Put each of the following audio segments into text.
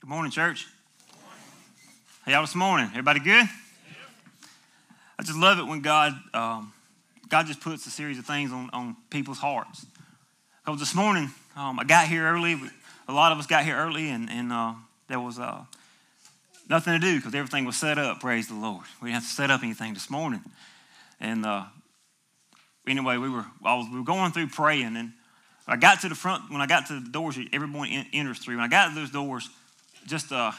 Good morning, church. Hey, y'all this morning. Everybody good? I just love it when God um, God just puts a series of things on, on people's hearts. Because this morning, um, I got here early. A lot of us got here early, and, and uh, there was uh, nothing to do because everything was set up. Praise the Lord. We didn't have to set up anything this morning. And uh, anyway, we were was, we were going through praying, and I got to the front when I got to the doors. Everyone enters through. When I got to those doors, just uh,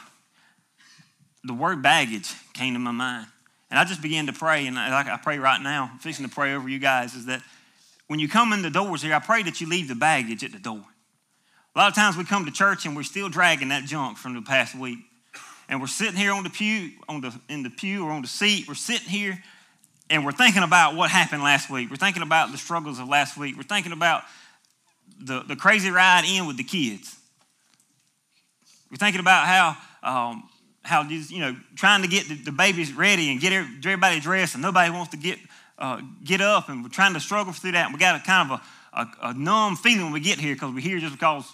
the word baggage came to my mind. And I just began to pray, and like I pray right now, I'm fixing to pray over you guys, is that when you come in the doors here, I pray that you leave the baggage at the door. A lot of times we come to church and we're still dragging that junk from the past week. And we're sitting here on the pew, on the, in the pew or on the seat, we're sitting here and we're thinking about what happened last week. We're thinking about the struggles of last week. We're thinking about the, the crazy ride in with the kids. We're thinking about how, um, how you know, trying to get the, the babies ready and get everybody dressed, and nobody wants to get, uh, get up, and we're trying to struggle through that. And we got a kind of a, a, a numb feeling when we get here because we're here just because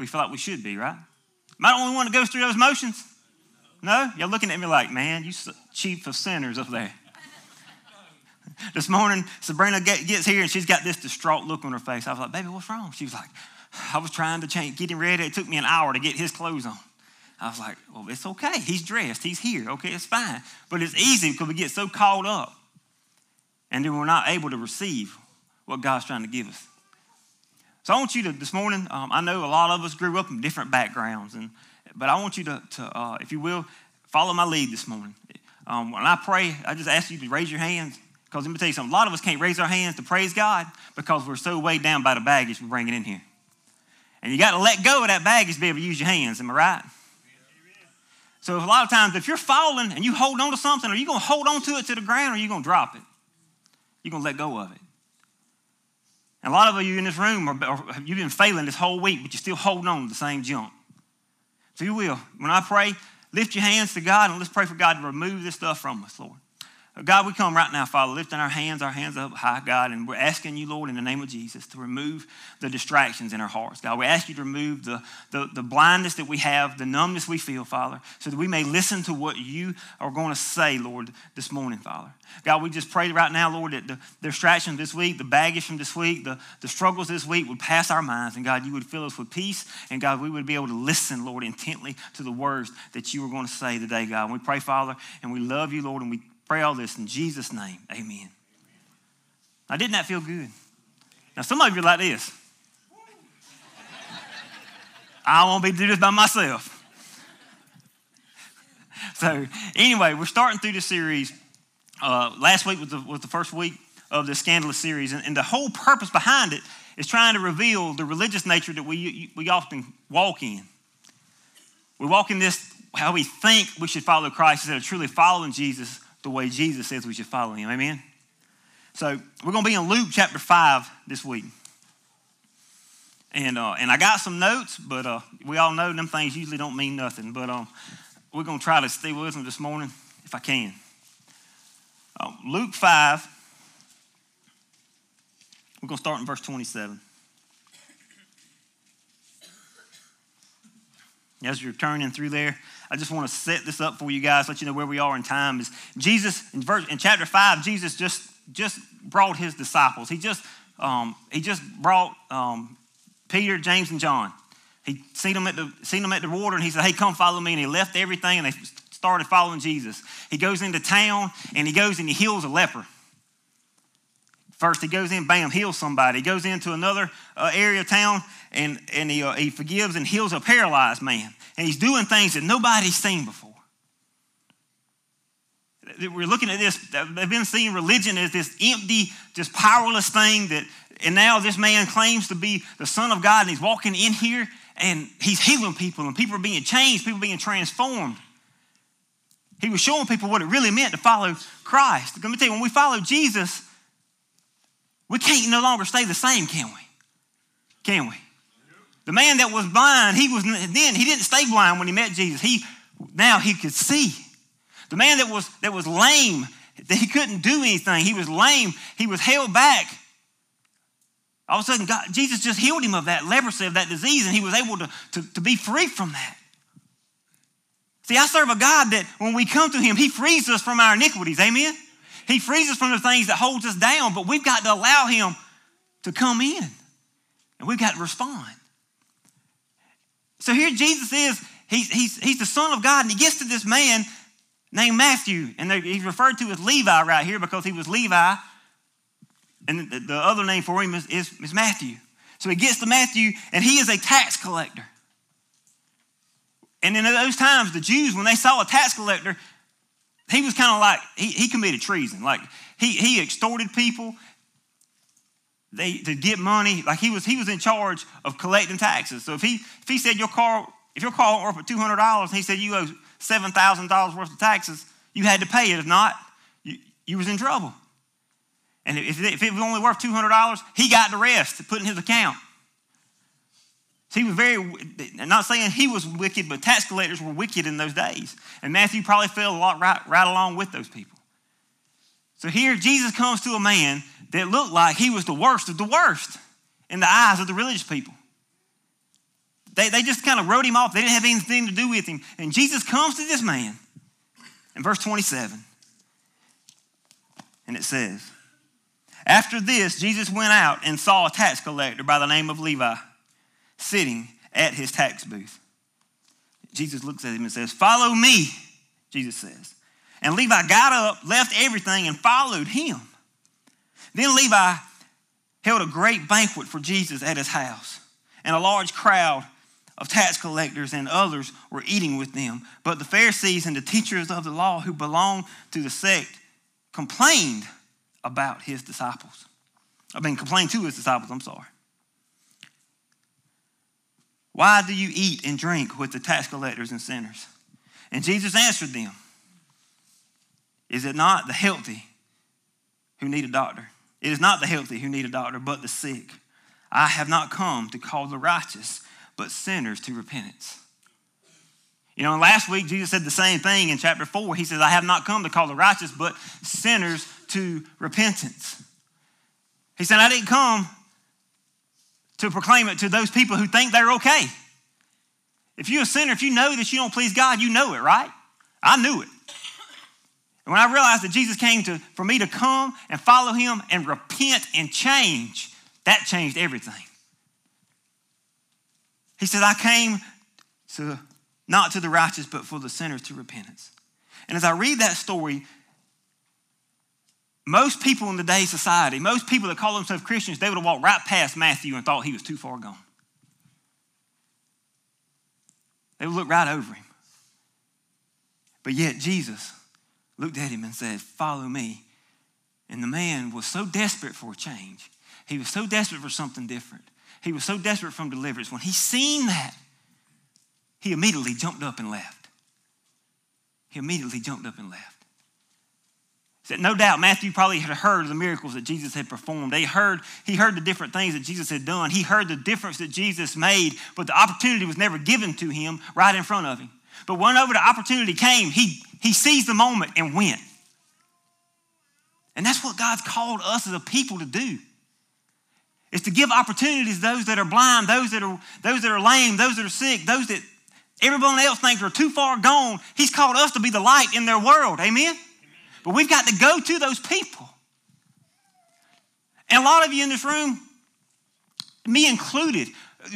we feel like we should be, right? Am I the only one that goes through those motions? No? Y'all looking at me like, man, you chief of sinners up there. this morning, Sabrina gets here and she's got this distraught look on her face. I was like, baby, what's wrong? She was like, I was trying to change, get him ready. It took me an hour to get his clothes on. I was like, well, it's okay. He's dressed. He's here. Okay, it's fine. But it's easy because we get so caught up and then we're not able to receive what God's trying to give us. So I want you to, this morning, um, I know a lot of us grew up in different backgrounds, and but I want you to, to uh, if you will, follow my lead this morning. Um, when I pray, I just ask you to raise your hands because let me tell you something. A lot of us can't raise our hands to praise God because we're so weighed down by the baggage we bring it in here. And you got to let go of that baggage to be able to use your hands. Am I right? So a lot of times, if you're falling and you hold on to something, are you going to hold on to it to the ground or are you going to drop it? You're going to let go of it. And a lot of you in this room, are, you've been failing this whole week, but you're still holding on to the same junk. So you will. When I pray, lift your hands to God and let's pray for God to remove this stuff from us, Lord. God, we come right now, Father, lifting our hands, our hands up high, God, and we're asking you, Lord, in the name of Jesus, to remove the distractions in our hearts. God, we ask you to remove the, the, the blindness that we have, the numbness we feel, Father, so that we may listen to what you are going to say, Lord, this morning, Father. God, we just pray right now, Lord, that the, the distractions this week, the baggage from this week, the, the struggles this week would pass our minds, and God, you would fill us with peace, and God, we would be able to listen, Lord, intently to the words that you are going to say today, God. And we pray, Father, and we love you, Lord, and we Pray all this in Jesus' name. Amen. Now, didn't that feel good? Now, some of you are like this. I won't be doing this by myself. So, anyway, we're starting through the series. Uh, last week was the, was the first week of the scandalous series, and, and the whole purpose behind it is trying to reveal the religious nature that we, we often walk in. We walk in this how we think we should follow Christ instead of truly following Jesus the way Jesus says we should follow him. Amen? So we're going to be in Luke chapter 5 this week. And, uh, and I got some notes, but uh, we all know them things usually don't mean nothing. But um, we're going to try to stay with them this morning if I can. Uh, Luke 5, we're going to start in verse 27. As you're turning through there, I just want to set this up for you guys, let you know where we are in time. Is Jesus in verse in chapter five? Jesus just just brought his disciples. He just um, he just brought um, Peter, James, and John. He seen them at the seen them at the water, and he said, "Hey, come follow me." And he left everything, and they started following Jesus. He goes into town, and he goes and he heals a leper. First, he goes in, bam, heals somebody. He goes into another uh, area of town, and, and he, uh, he forgives and heals a paralyzed man and he's doing things that nobody's seen before. We're looking at this, they've been seeing religion as this empty, just powerless thing that, and now this man claims to be the Son of God and he's walking in here and he's healing people and people are being changed, people being transformed. He was showing people what it really meant to follow Christ. Let me tell you, when we follow Jesus, we can't no longer stay the same, can we? Can we? The man that was blind, he was then he didn't stay blind when he met Jesus. He now he could see. The man that was that was lame, that he couldn't do anything. He was lame. He was held back. All of a sudden, God, Jesus just healed him of that leprosy, of that disease, and he was able to, to, to be free from that. See, I serve a God that when we come to him, he frees us from our iniquities. Amen? He frees us from the things that holds us down, but we've got to allow him to come in. And we've got to respond. So here Jesus is, he's, he's, he's the Son of God, and he gets to this man named Matthew. And he's referred to as Levi right here because he was Levi. And the, the other name for him is, is, is Matthew. So he gets to Matthew, and he is a tax collector. And in those times, the Jews, when they saw a tax collector, he was kind of like, he, he committed treason. Like, he, he extorted people they, to get money. Like, he was, he was in charge of collecting taxes. So if he, if he said your car, if your car went for $200 and he said you owe $7,000 worth of taxes, you had to pay it. If not, you, you was in trouble. And if, if it was only worth $200, he got the rest to put in his account. So he was very, I'm not saying he was wicked, but tax collectors were wicked in those days. And Matthew probably fell a lot right, right along with those people. So here Jesus comes to a man that looked like he was the worst of the worst in the eyes of the religious people. They, they just kind of wrote him off. They didn't have anything to do with him. And Jesus comes to this man in verse 27. And it says, After this, Jesus went out and saw a tax collector by the name of Levi sitting at his tax booth. Jesus looks at him and says, Follow me, Jesus says. And Levi got up, left everything, and followed him. Then Levi held a great banquet for Jesus at his house, and a large crowd of tax collectors and others were eating with them. But the Pharisees and the teachers of the law who belonged to the sect complained about his disciples. I mean, complained to his disciples, I'm sorry. Why do you eat and drink with the tax collectors and sinners? And Jesus answered them Is it not the healthy who need a doctor? It is not the healthy who need a doctor, but the sick. I have not come to call the righteous, but sinners to repentance. You know, last week Jesus said the same thing in chapter 4. He says, I have not come to call the righteous, but sinners to repentance. He said, I didn't come to proclaim it to those people who think they're okay. If you're a sinner, if you know that you don't please God, you know it, right? I knew it. And when I realized that Jesus came to, for me to come and follow him and repent and change, that changed everything. He said, I came to not to the righteous, but for the sinners to repentance. And as I read that story, most people in today's society, most people that call themselves Christians, they would have walked right past Matthew and thought he was too far gone. They would look right over him. But yet Jesus looked at him and said, Follow me. And the man was so desperate for a change. He was so desperate for something different. He was so desperate from deliverance. When he seen that, he immediately jumped up and left. He immediately jumped up and left. No doubt Matthew probably had heard the miracles that Jesus had performed. They heard, he heard the different things that Jesus had done. He heard the difference that Jesus made, but the opportunity was never given to him right in front of him. But whenever the opportunity came, he, he seized the moment and went. And that's what God's called us as a people to do. Is to give opportunities to those that are blind, those that are, those that are lame, those that are sick, those that everyone else thinks are too far gone. He's called us to be the light in their world. Amen? But we've got to go to those people. And a lot of you in this room, me included,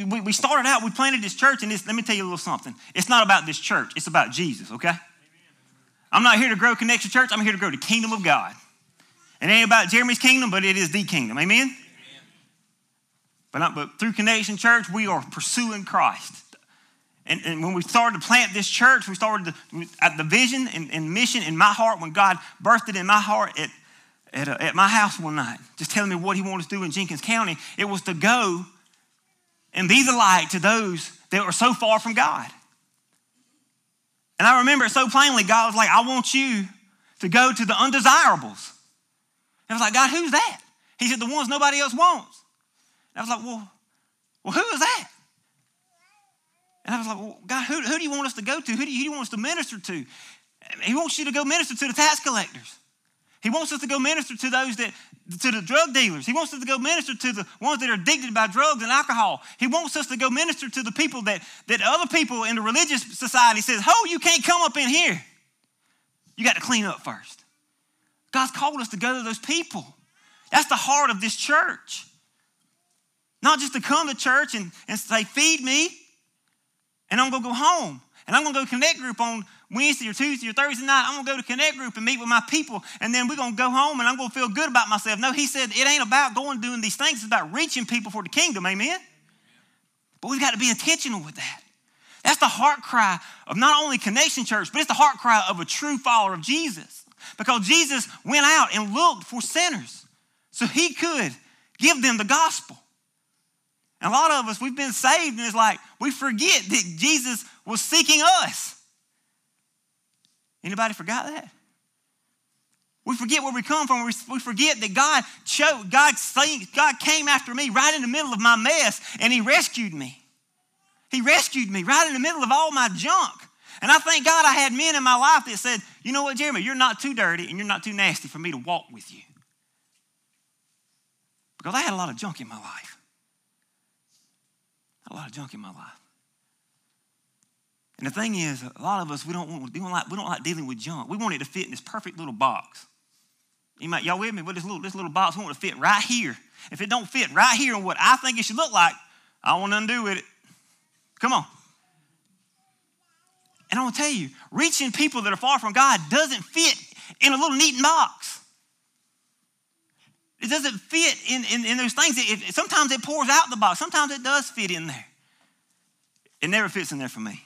we, we started out, we planted this church, and let me tell you a little something. It's not about this church, it's about Jesus, okay? I'm not here to grow Connection Church, I'm here to grow the kingdom of God. It ain't about Jeremy's kingdom, but it is the kingdom. Amen? Amen. But, not, but through Connection Church, we are pursuing Christ. And, and, when we started to plant this church, we started the vision and, and, mission in my heart, when God birthed it in my heart at, at, a, at my house one night, just telling me what He wanted to do in Jenkins County, it was to go and be the light to those that are so far from God. And I remember it so plainly. God was like, I want you to go to the undesirables. And I was like, God, who's that? He said, the ones nobody else wants. And I was like, well, well, who is that? And I was like, well, God, who, who do you want us to go to? Who do, you, who do you want us to minister to? He wants you to go minister to the tax collectors. He wants us to go minister to those that, to the drug dealers. He wants us to go minister to the ones that are addicted by drugs and alcohol. He wants us to go minister to the people that, that other people in the religious society says, oh, you can't come up in here. You got to clean up first. God's called us to go to those people. That's the heart of this church. Not just to come to church and, and say, feed me, and I'm going to go home. And I'm going to go to connect group on Wednesday or Tuesday or Thursday night, I'm gonna go to Connect Group and meet with my people, and then we're gonna go home and I'm gonna feel good about myself. No, he said it ain't about going doing these things, it's about reaching people for the kingdom, amen? But we've got to be intentional with that. That's the heart cry of not only Connection Church, but it's the heart cry of a true follower of Jesus. Because Jesus went out and looked for sinners so he could give them the gospel. And a lot of us, we've been saved, and it's like we forget that Jesus was seeking us. Anybody forgot that? We forget where we come from. We forget that God chose, God, God came after me right in the middle of my mess and He rescued me. He rescued me right in the middle of all my junk. And I thank God I had men in my life that said, you know what, Jeremy, you're not too dirty and you're not too nasty for me to walk with you. Because I had a lot of junk in my life. A lot of junk in my life. And the thing is, a lot of us, we don't, want, we don't, like, we don't like dealing with junk. We want it to fit in this perfect little box. You might, y'all with me? With this little, this little box, we want it to fit right here. If it don't fit right here on what I think it should look like, I want to do with it. Come on. And I want to tell you, reaching people that are far from God doesn't fit in a little neat box. It doesn't fit in, in, in those things. It, sometimes it pours out the box. Sometimes it does fit in there. It never fits in there for me.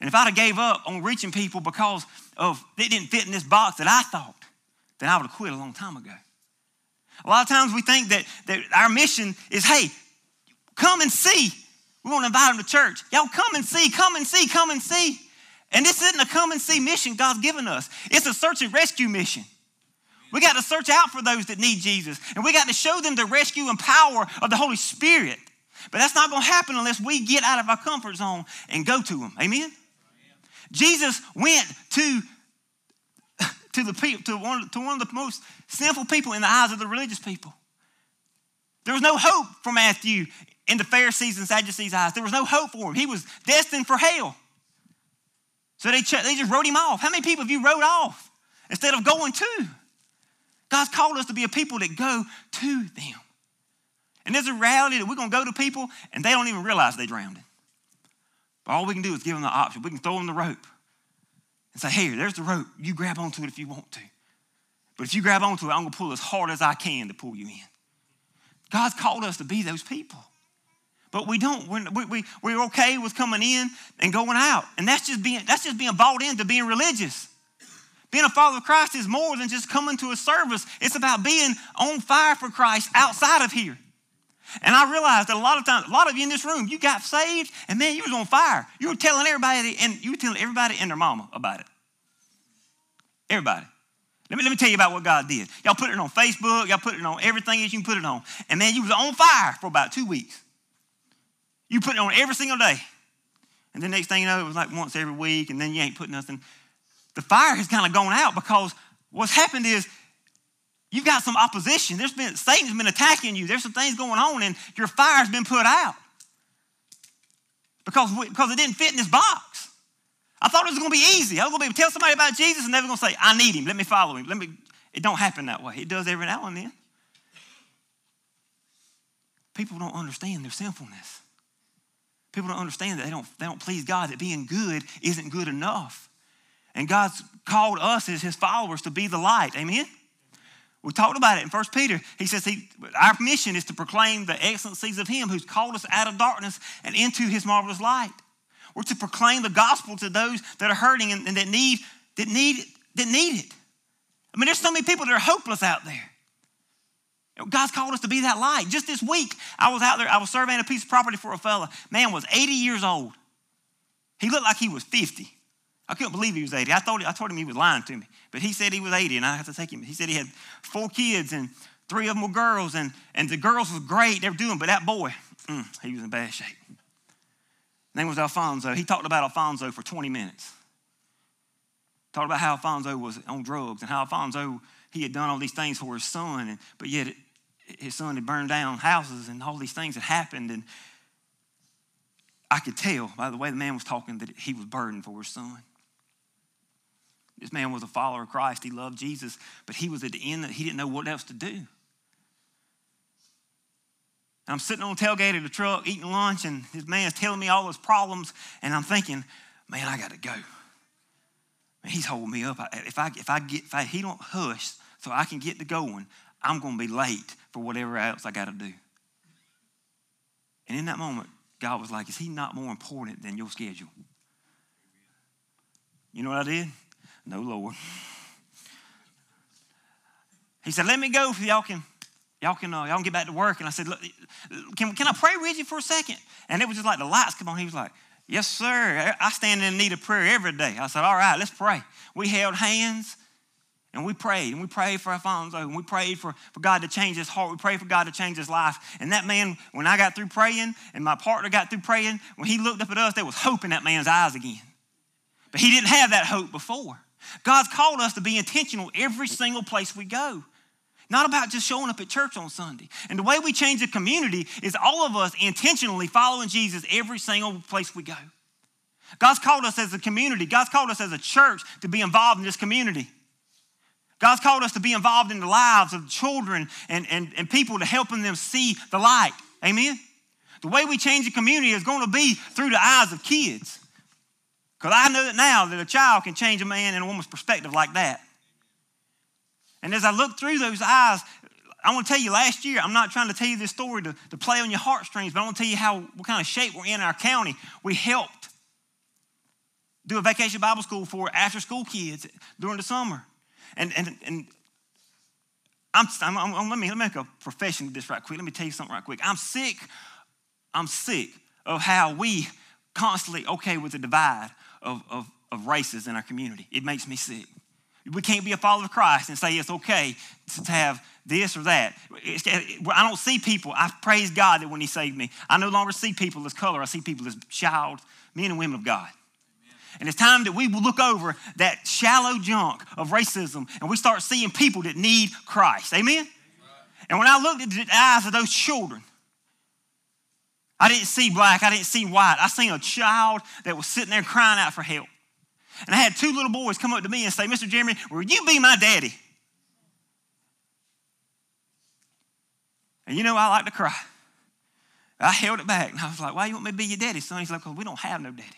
And if I'd have gave up on reaching people because of it didn't fit in this box that I thought, then I would have quit a long time ago. A lot of times we think that, that our mission is, hey, come and see. We want to invite them to church. Y'all come and see, come and see, come and see. And this isn't a come and see mission God's given us. It's a search and rescue mission. We got to search out for those that need Jesus. And we got to show them the rescue and power of the Holy Spirit. But that's not going to happen unless we get out of our comfort zone and go to them. Amen? Jesus went to, to, the people, to, one, to one of the most sinful people in the eyes of the religious people. There was no hope for Matthew in the Pharisees and Sadducees' eyes. There was no hope for him. He was destined for hell. So they, they just wrote him off. How many people have you wrote off instead of going to? God's called us to be a people that go to them. And there's a reality that we're going to go to people and they don't even realize they drowned. But all we can do is give them the option. We can throw them the rope and say, here, there's the rope. You grab onto it if you want to. But if you grab onto it, I'm going to pull as hard as I can to pull you in. God's called us to be those people. But we don't. We're, we, we, are okay with coming in and going out. And that's just being, that's just being bought into being religious. Being a follower of Christ is more than just coming to a service. It's about being on fire for Christ outside of here. And I realized that a lot of times, a lot of you in this room, you got saved, and man, you was on fire. You were telling everybody, and you were telling everybody and their mama about it. Everybody. Let me, let me tell you about what God did. Y'all put it on Facebook, y'all put it on everything that you can put it on. And man, you was on fire for about two weeks. You put it on every single day. And the next thing you know, it was like once every week, and then you ain't putting nothing. The fire has kind of gone out because what's happened is You've got some opposition. There's been Satan's been attacking you. There's some things going on, and your fire's been put out because, because it didn't fit in this box. I thought it was going to be easy. I was going to be able to tell somebody about Jesus, and they were going to say, "I need him. Let me follow him." Let me. It don't happen that way. It does every now and then. People don't understand their sinfulness. People don't understand that they don't, they don't please God, that being good isn't good enough. And God's called us as his followers to be the light. Amen? We talked about it in 1 Peter. He says he, our mission is to proclaim the excellencies of him who's called us out of darkness and into his marvelous light. We're to proclaim the gospel to those that are hurting and, and that need that need that need it. I mean, there's so many people that are hopeless out there. God's called us to be that light. Just this week, I was out there, I was surveying a piece of property for a fella. Man was 80 years old. He looked like he was 50. I couldn't believe he was 80. I, thought, I told him he was lying to me, but he said he was 80, and I had to take him. He said he had four kids, and three of them were girls, and, and the girls was great. They were doing, but that boy, mm, he was in bad shape. Name was Alfonso. He talked about Alfonso for 20 minutes. Talked about how Alfonso was on drugs and how Alfonso, he had done all these things for his son, and, but yet it, his son had burned down houses and all these things had happened. And I could tell by the way the man was talking that he was burdened for his son. This man was a follower of Christ. He loved Jesus, but he was at the end that he didn't know what else to do. I'm sitting on the tailgate of the truck eating lunch, and this man's telling me all his problems, and I'm thinking, man, I got to go. He's holding me up. If I if I get if I, he don't hush so I can get to going, I'm going to be late for whatever else I got to do. And in that moment, God was like, Is he not more important than your schedule? You know what I did? No, Lord. He said, Let me go for y'all can. Y'all can, uh, y'all can get back to work. And I said, Look, can, can I pray with you for a second? And it was just like the lights come on. He was like, Yes, sir. I stand in need of prayer every day. I said, All right, let's pray. We held hands and we prayed, and we prayed for Alfonso, and we prayed for, for God to change his heart. We prayed for God to change his life. And that man, when I got through praying, and my partner got through praying, when he looked up at us, there was hope in that man's eyes again. But he didn't have that hope before. God's called us to be intentional every single place we go. Not about just showing up at church on Sunday. And the way we change the community is all of us intentionally following Jesus every single place we go. God's called us as a community, God's called us as a church to be involved in this community. God's called us to be involved in the lives of children and, and, and people to helping them see the light. Amen? The way we change the community is going to be through the eyes of kids. Because I know that now that a child can change a man and a woman's perspective like that. And as I look through those eyes, I want to tell you last year, I'm not trying to tell you this story to, to play on your heartstrings, but I want to tell you how what kind of shape we're in our county. We helped do a vacation Bible school for after school kids during the summer. And, and, and I'm, I'm, I'm, let, me, let me make a profession of this right quick. Let me tell you something right quick. I'm sick. I'm sick of how we constantly okay with the divide of, of, of races in our community. It makes me sick. We can't be a follower of Christ and say it's okay to have this or that. I don't see people. I praise God that when He saved me, I no longer see people as color. I see people as child, men and women of God. And it's time that we look over that shallow junk of racism and we start seeing people that need Christ. Amen? And when I looked at the eyes of those children, I didn't see black, I didn't see white. I seen a child that was sitting there crying out for help. And I had two little boys come up to me and say, Mr. Jeremy, will you be my daddy? And you know, I like to cry. I held it back and I was like, why you want me to be your daddy, son? He's like, because we don't have no daddy.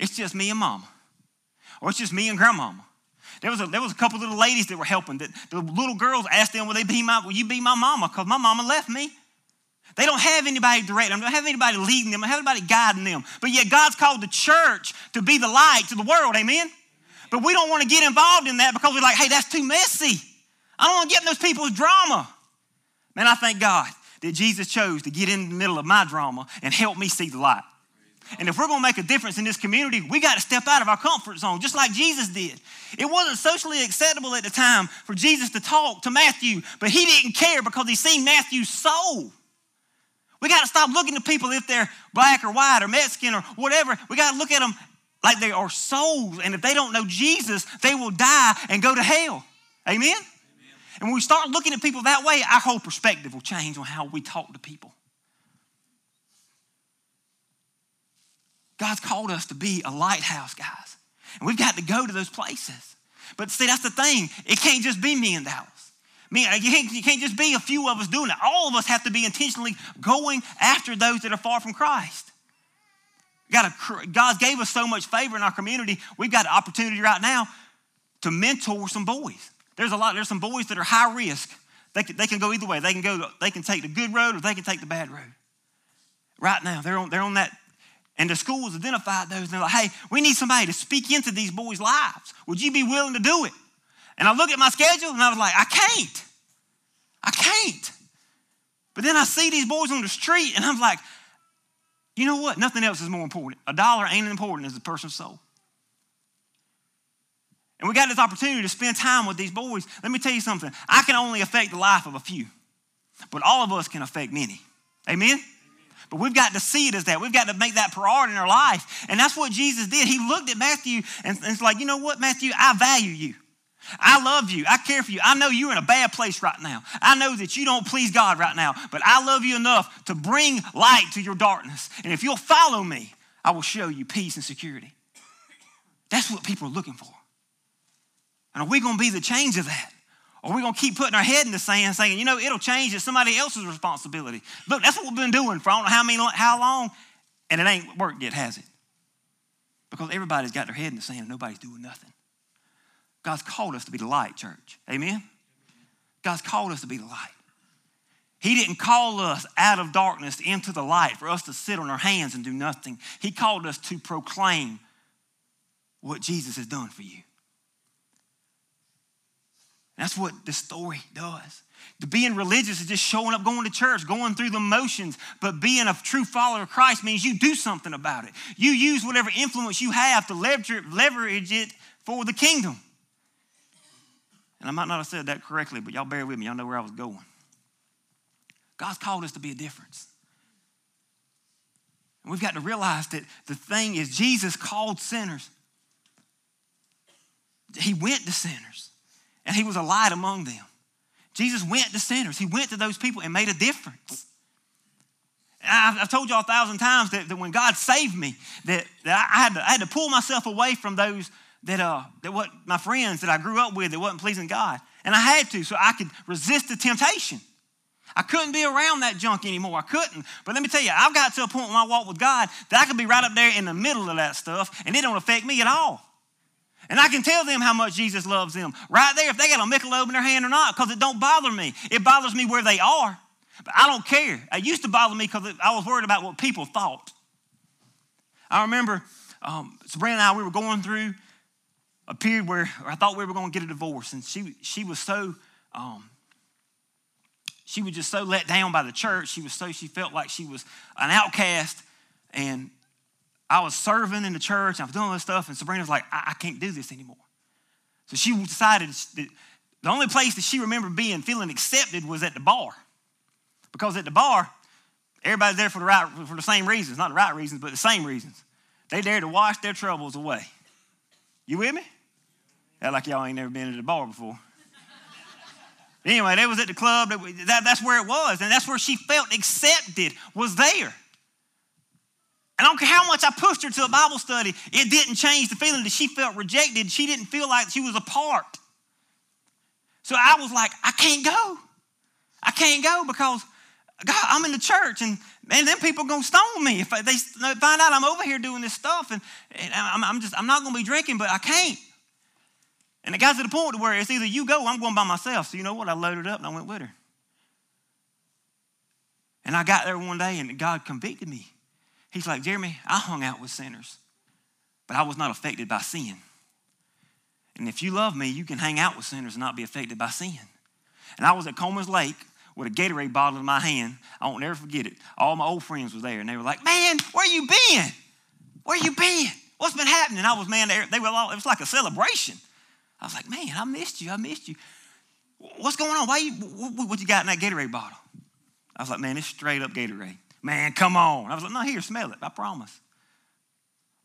It's just me and mama. Or it's just me and grandmama. There was a, there was a couple little ladies that were helping. That the little girls asked them, will they be my, will you be my mama? Because my mama left me. They don't have anybody directing them. They don't have anybody leading them. They don't have anybody guiding them. But yet God's called the church to be the light to the world. Amen? But we don't want to get involved in that because we're like, hey, that's too messy. I don't want to get in those people's drama. Man, I thank God that Jesus chose to get in the middle of my drama and help me see the light. And if we're going to make a difference in this community, we got to step out of our comfort zone, just like Jesus did. It wasn't socially acceptable at the time for Jesus to talk to Matthew, but he didn't care because he seen Matthew's soul. We got to stop looking at people if they're black or white or Mexican or whatever. We got to look at them like they are souls. And if they don't know Jesus, they will die and go to hell. Amen? Amen? And when we start looking at people that way, our whole perspective will change on how we talk to people. God's called us to be a lighthouse, guys. And we've got to go to those places. But see, that's the thing. It can't just be me in Dallas. Me, uh, you can't, you can't just be a few of us doing it. All of us have to be intentionally going after those that are far from Christ. Got a, God gave us so much favor in our community. We've got an opportunity right now to mentor some boys. There's a lot. There's some boys that are high risk. They can, they can go either way. They can go. They can take the good road or they can take the bad road. Right now, they're on. They're on that and the schools identified those and they're like, hey, we need somebody to speak into these boys' lives. Would you be willing to do it? And I look at my schedule and I was like, I can't. I can't. But then I see these boys on the street and I'm like, you know what? Nothing else is more important. A dollar ain't important as a person's soul. And we got this opportunity to spend time with these boys. Let me tell you something. I can only affect the life of a few, but all of us can affect many. Amen? But we've got to see it as that. We've got to make that priority in our life. And that's what Jesus did. He looked at Matthew and, and it's like, you know what, Matthew, I value you. I love you. I care for you. I know you're in a bad place right now. I know that you don't please God right now, but I love you enough to bring light to your darkness. And if you'll follow me, I will show you peace and security. That's what people are looking for. And are we going to be the change of that? Or are we going to keep putting our head in the sand saying, you know, it'll change. It's somebody else's responsibility. Look, that's what we've been doing for I don't know how many, how long, and it ain't worked yet, has it? Because everybody's got their head in the sand and nobody's doing nothing. God's called us to be the light, church. Amen? God's called us to be the light. He didn't call us out of darkness into the light for us to sit on our hands and do nothing. He called us to proclaim what Jesus has done for you. That's what the story does. The being religious is just showing up, going to church, going through the motions. But being a true follower of Christ means you do something about it. You use whatever influence you have to leverage it for the kingdom. And I might not have said that correctly, but y'all bear with me. Y'all know where I was going. God's called us to be a difference. And we've got to realize that the thing is, Jesus called sinners. He went to sinners, and he was a light among them. Jesus went to sinners. He went to those people and made a difference. I've, told y'all a thousand times that, that when God saved me, that, that I, had to, I had to pull myself away from those that, uh, that what my friends that I grew up with that wasn't pleasing God. And I had to so I could resist the temptation. I couldn't be around that junk anymore. I couldn't. But let me tell you, I've got to a point in my walk with God that I can be right up there in the middle of that stuff and it don't affect me at all. And I can tell them how much Jesus loves them right there if they got a Michelob in their hand or not because it don't bother me. It bothers me where they are, but I don't care. It used to bother me because I was worried about what people thought. I remember um, Sabrina and I, we were going through a period where I thought we were going to get a divorce, and she she was so um, she was just so let down by the church. She was so she felt like she was an outcast, and I was serving in the church. I was doing all this stuff, and Sabrina was like, I, I can't do this anymore. So she decided that the only place that she remembered being feeling accepted was at the bar, because at the bar, everybody's there for the right for the same reasons, not the right reasons, but the same reasons. They there to wash their troubles away. You with me? Act like y'all ain't never been to the bar before. anyway, they was at the club. That, that's where it was. And that's where she felt accepted, was there. And I don't care how much I pushed her to a Bible study, it didn't change the feeling that she felt rejected. She didn't feel like she was a part. So I was like, I can't go. I can't go because God, I'm in the church and man, them people gonna stone me if they find out I'm over here doing this stuff and, and I'm, I'm, just I'm not gonna be drinking, but I can't. And it got to the point where it's either you go, I'm going by myself. So you know what? I loaded up and I went with her. And I got there one day and God convicted me. He's like, Jeremy, I hung out with sinners, but I was not affected by sin. And if you love me, you can hang out with sinners and not be affected by sin. And I was at Coleman's Lake with a Gatorade bottle in my hand. I won't never forget it. All my old friends were there, and they were like, "Man, where you been? Where you been? What's been happening?" I was man, they were all. It was like a celebration. I was like, man, I missed you. I missed you. What's going on? Why you, what, what you got in that Gatorade bottle? I was like, man, it's straight up Gatorade. Man, come on. I was like, no, here, smell it. I promise.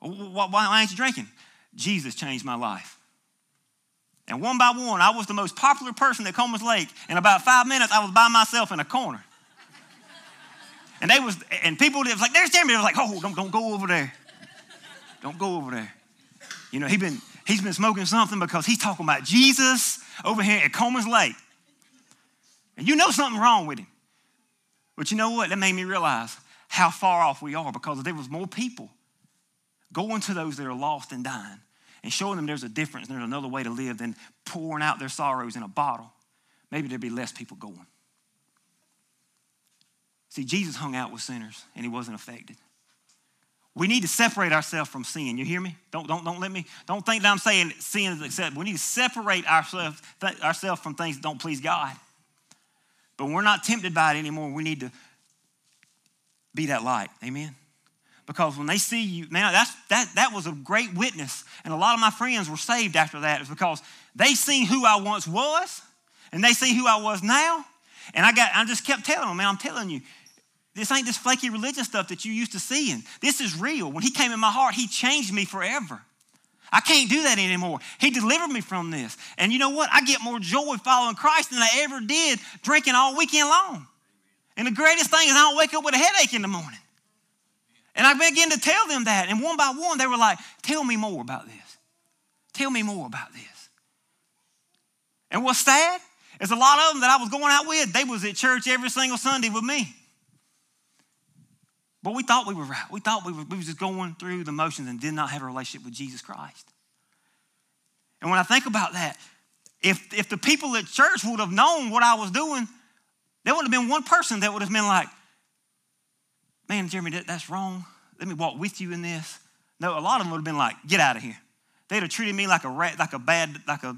Why, why ain't you drinking? Jesus changed my life. And one by one, I was the most popular person at Coleman's Lake. In about five minutes, I was by myself in a corner. And they was, and people was like, there's Jeremy. They was like, oh, don't, don't go over there. Don't go over there. You know, he been He's been smoking something because he's talking about Jesus over here at Coleman's Lake. And you know something wrong with him. But you know what? That made me realize how far off we are because there was more people going to those that are lost and dying and showing them there's a difference and there's another way to live than pouring out their sorrows in a bottle. Maybe there'd be less people going. See, Jesus hung out with sinners and he wasn't affected. We need to separate ourselves from sin. You hear me? Don't, don't, don't let me, don't think that I'm saying sin is acceptable. We need to separate ourselves, th- ourselves from things that don't please God. But we're not tempted by it anymore. We need to be that light. Amen? Because when they see you, man, that's, that, that was a great witness. And a lot of my friends were saved after that. It's because they seen who I once was and they see who I was now. And I got, I just kept telling them, man, I'm telling you, this ain't this flaky religion stuff that you used to seeing. This is real. When he came in my heart, he changed me forever. I can't do that anymore. He delivered me from this. And you know what? I get more joy following Christ than I ever did drinking all weekend long. And the greatest thing is I don't wake up with a headache in the morning. And I began to tell them that. And one by one, they were like, Tell me more about this. Tell me more about this. And what's sad is a lot of them that I was going out with, they was at church every single Sunday with me. But we thought we were right. We thought we were, we were just going through the motions and did not have a relationship with Jesus Christ. And when I think about that, if, if the people at church would have known what I was doing, there would have been one person that would have been like, man, Jeremy, that, that's wrong. Let me walk with you in this. No, a lot of them would have been like, get out of here. They'd have treated me like a rat, like a bad, like a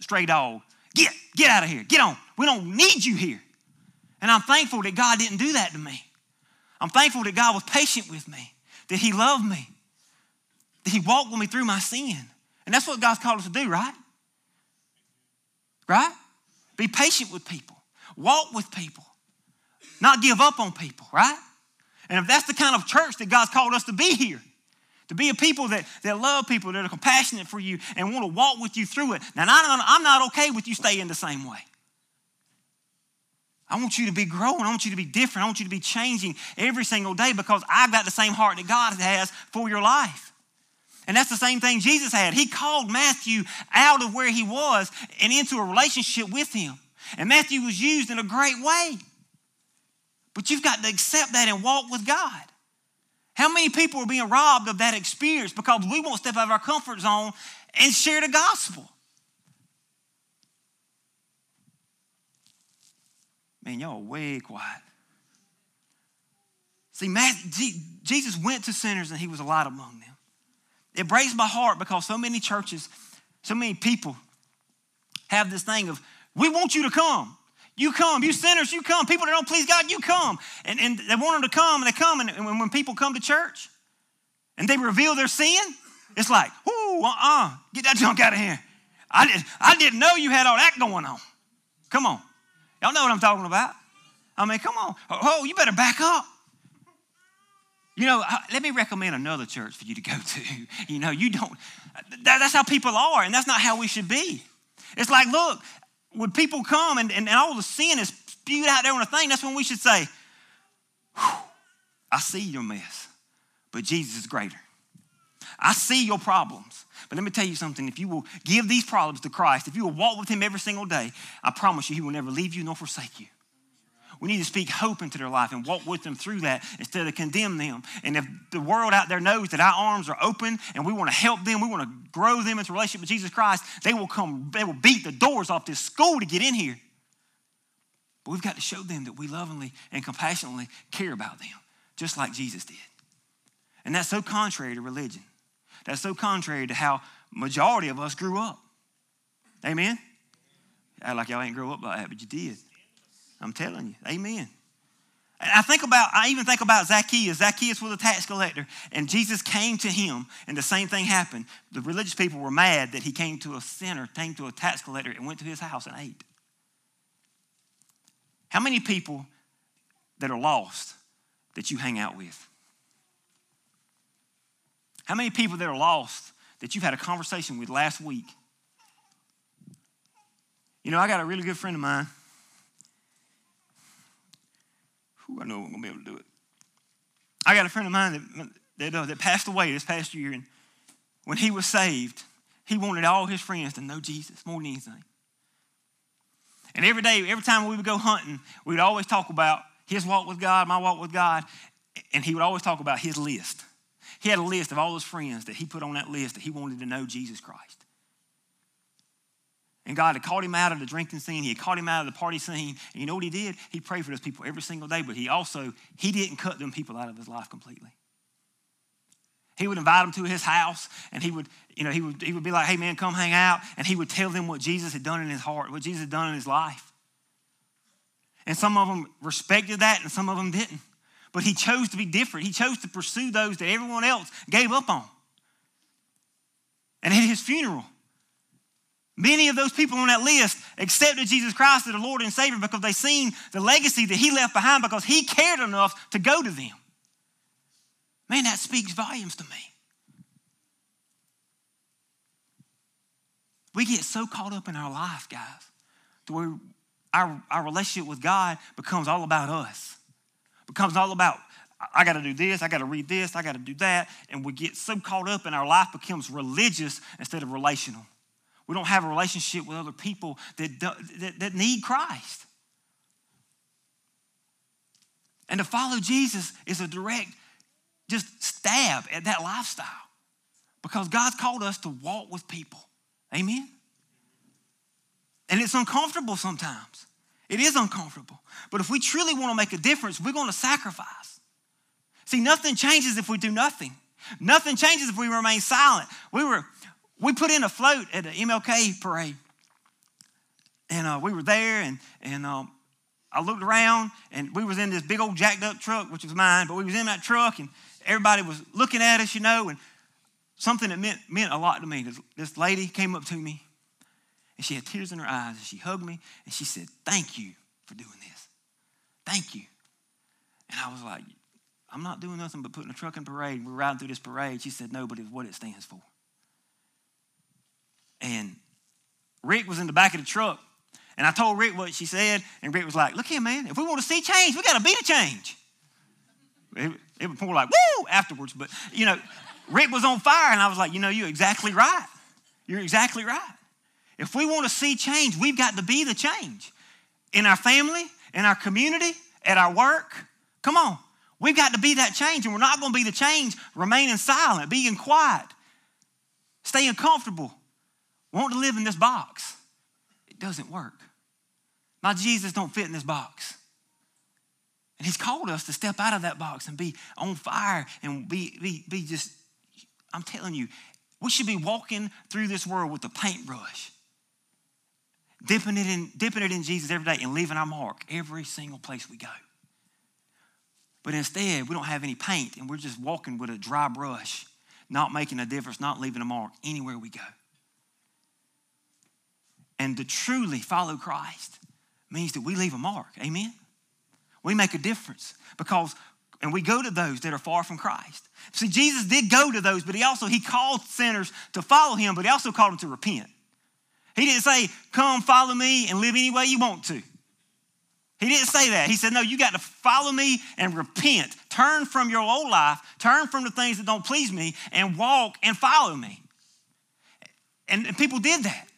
stray dog. Get, get out of here. Get on. We don't need you here. And I'm thankful that God didn't do that to me. I'm thankful that God was patient with me, that He loved me, that He walked with me through my sin. And that's what God's called us to do, right? Right? Be patient with people, walk with people, not give up on people, right? And if that's the kind of church that God's called us to be here, to be a people that, that love people, that are compassionate for you and want to walk with you through it. Now, I'm not okay with you staying the same way. I want you to be growing. I want you to be different. I want you to be changing every single day because I've got the same heart that God has for your life. And that's the same thing Jesus had. He called Matthew out of where he was and into a relationship with him. And Matthew was used in a great way. But you've got to accept that and walk with God. How many people are being robbed of that experience because we won't step out of our comfort zone and share the gospel? Man, y'all way quiet. See, Jesus went to sinners and he was a light among them. It breaks my heart because so many churches, so many people have this thing of, we want you to come. You come, you sinners, you come. People that don't please God, you come. And, and they want them to come, and they come. And, and when people come to church and they reveal their sin, it's like, ooh, uh-uh, get that junk out of here. I, did, I didn't know you had all that going on. Come on. Y'all know what I'm talking about. I mean, come on. Oh, you better back up. You know, uh, let me recommend another church for you to go to. You know, you don't, that, that's how people are, and that's not how we should be. It's like, look, when people come and, and, all the sin is spewed out there on a thing, that's when we should say, I see your mess, but Jesus is greater. I see your problems. But let me tell you something. If you will give these problems to Christ, if you will walk with Him every single day, I promise you, He will never leave you nor forsake you. We need to speak hope into their life and walk with them through that instead of condemn them. And if the world out there knows that our arms are open and we want to help them, we want to grow them into relationship with Jesus Christ, they will come, they will beat the doors off this school to get in here. But we've got to show them that we lovingly and compassionately care about them, just like Jesus did. And that's so contrary to religion. That's so contrary to how majority of us grew up. Amen? Act like y'all ain't grow up like that, but you did. I'm telling you. Amen. And I think about, I even think about Zacchaeus. Zacchaeus was a tax collector, and Jesus came to him, and the same thing happened. The religious people were mad that he came to a sinner, came to a tax collector, and went to his house and ate. How many people that are lost that you hang out with? How many people that are lost that you've had a conversation with last week? You know, I got a really good friend of mine. Whew, I know I'm to be able to do it. I got a friend of mine that, that, uh, that passed away this past year, and when he was saved, he wanted all his friends to know Jesus more than anything. And every day, every time we would go hunting, we'd always talk about his walk with God, my walk with God, and he would always talk about his list. He had a list of all his friends that he put on that list that he wanted to know Jesus Christ. And God had called him out of the drinking scene. He had called him out of the party scene. And you know what he did? He prayed for those people every single day, but he also, he didn't cut them people out of his life completely. He would invite them to his house and he would, you know, he would, he would be like, hey man, come hang out. And he would tell them what Jesus had done in his heart, what Jesus had done in his life. And some of them respected that and some of them didn't. But he chose to be different. He chose to pursue those that everyone else gave up on. And at his funeral, Many of those people on that list accepted Jesus Christ as their Lord and Savior because they seen the legacy that He left behind because He cared enough to go to them. Man, that speaks volumes to me. We get so caught up in our life, guys, to where our, our relationship with God becomes all about us. Becomes all about, I got to do this, I got to read this, I got to do that. And we get so caught up and our life becomes religious instead of relational. We don't have a relationship with other people that, that, that need Christ. And to follow Jesus is a direct, just stab at that lifestyle because God's called us to walk with people. Amen? And it's uncomfortable sometimes. It is uncomfortable. But if we truly want to make a difference, we're going to sacrifice. See, nothing changes if we do nothing. Nothing changes if we remain silent. We were we put in a float at the MLK parade, and uh, we were there, and and um, I looked around, and we was in this big old jacked up truck, which was mine, but we was in that truck, and everybody was looking at us, you know, and something that meant meant a lot to me. This, this lady came up to me, and she had tears in her eyes, and she hugged me, and she said, "Thank you for doing this. Thank you." And I was like, "I'm not doing nothing but putting a truck in parade. We're riding through this parade." She said, "No, but it's what it stands for." And Rick was in the back of the truck. And I told Rick what she said, and Rick was like, Look here, man, if we want to see change, we got to be the change. It, it was more like, woo, afterwards. But, you know, Rick was on fire, and I was like, You know, you're exactly right. You're exactly right. If we want to see change, we've got to be the change in our family, in our community, at our work. Come on. We've got to be that change, and we're not going to be the change remaining silent, being quiet, staying comfortable, want to live in this box. It doesn't work. My Jesus don't fit in this box. And he's called us to step out of that box and be on fire and be, be, be just, I'm telling you, we should be walking through this world with a paintbrush, dipping it in, dipping it in Jesus every day and leaving our mark every single place we go. But instead, we don't have any paint and we're just walking with a dry brush, not making a difference, not leaving a mark anywhere we go. And to truly follow Christ means that we leave a mark. Amen? We make a difference because, and we go to those that are far from Christ. See, Jesus did go to those, but he also, he called sinners to follow him, but he also called them to repent. He didn't say, come follow me and live any way you want to. He didn't say that. He said, no, you got to follow me and repent. Turn from your old life, turn from the things that don't please me, and walk and follow me. And, and people did that.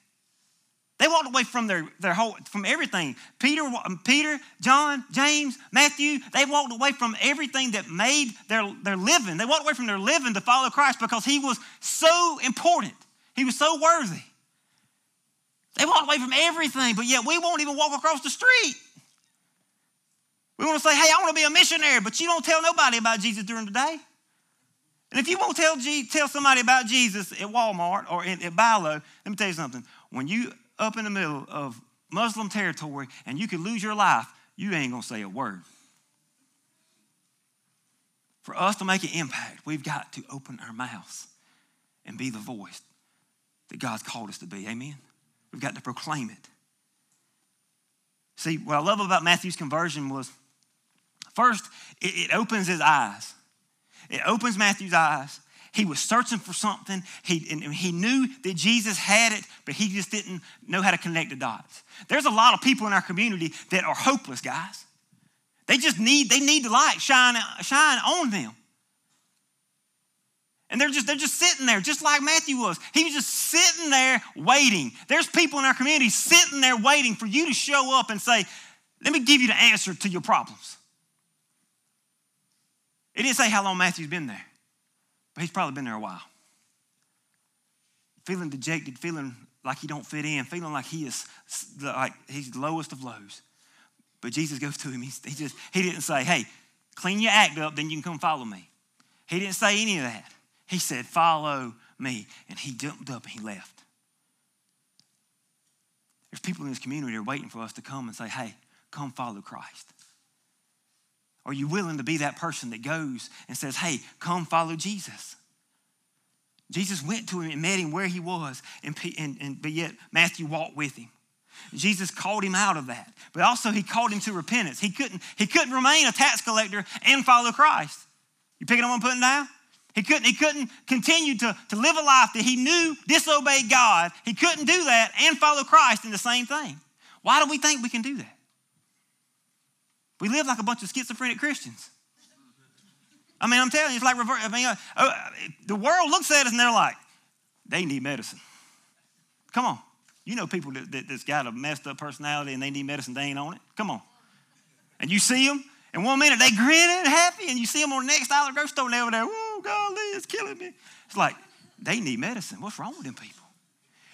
They walked away from their, their whole from everything. Peter, Peter, John, James, Matthew, they walked away from everything that made their, their living. They walked away from their living to follow Christ because he was so important. He was so worthy. They walked away from everything, but yet we won't even walk across the street. We want to say, hey, I want to be a missionary, but you don't tell nobody about Jesus during the day. And if you won't tell, tell somebody about Jesus at Walmart or at, at Bi-Lo, let me tell you something. When you up in the middle of Muslim territory and you could lose your life, you ain't gonna say a word. For us to make an impact, we've got to open our mouths and be the voice that God's called us to be. Amen? We've got to proclaim it. See, what I love about Matthew's conversion was first, it, it opens his eyes. It opens Matthew's eyes he was searching for something. He, and he knew that Jesus had it, but he just didn't know how to connect the dots. There's a lot of people in our community that are hopeless, guys. They just need, they need the light shine, shine on them. And they're just, they're just sitting there, just like Matthew was. He was just sitting there waiting. There's people in our community sitting there waiting for you to show up and say, let me give you the answer to your problems. It didn't say how long Matthew's been there. But he's probably been there a while. Feeling dejected, feeling like he don't fit in, feeling like he is like he's the lowest of lows. But Jesus goes to him. He, he just he didn't say, "Hey, clean your act up, then you can come follow me." He didn't say any of that. He said, "Follow me," and he jumped up and he left. There's people in this community that are waiting for us to come and say, "Hey, come follow Christ." Are you willing to be that person that goes and says, hey, come follow Jesus? Jesus went to him and met him where he was, and, and, and, but yet Matthew walked with him. Jesus called him out of that, but also he called him to repentance. He couldn't, he couldn't remain a tax collector and follow Christ. You picking up what I'm putting down? He couldn't, he couldn't continue to, to live a life that he knew disobeyed God. He couldn't do that and follow Christ in the same thing. Why do we think we can do that? We live like a bunch of schizophrenic Christians. I mean, I'm telling you, it's like reverse. I mean, uh, uh, the world looks at us and they're like, they need medicine. Come on. You know people that, that, that's got a messed up personality and they need medicine, they ain't on it. Come on. And you see them, and one minute they grinning and happy, and you see them on the next aisle of the grocery store and they're over there, oh, golly, it's killing me. It's like, they need medicine. What's wrong with them people?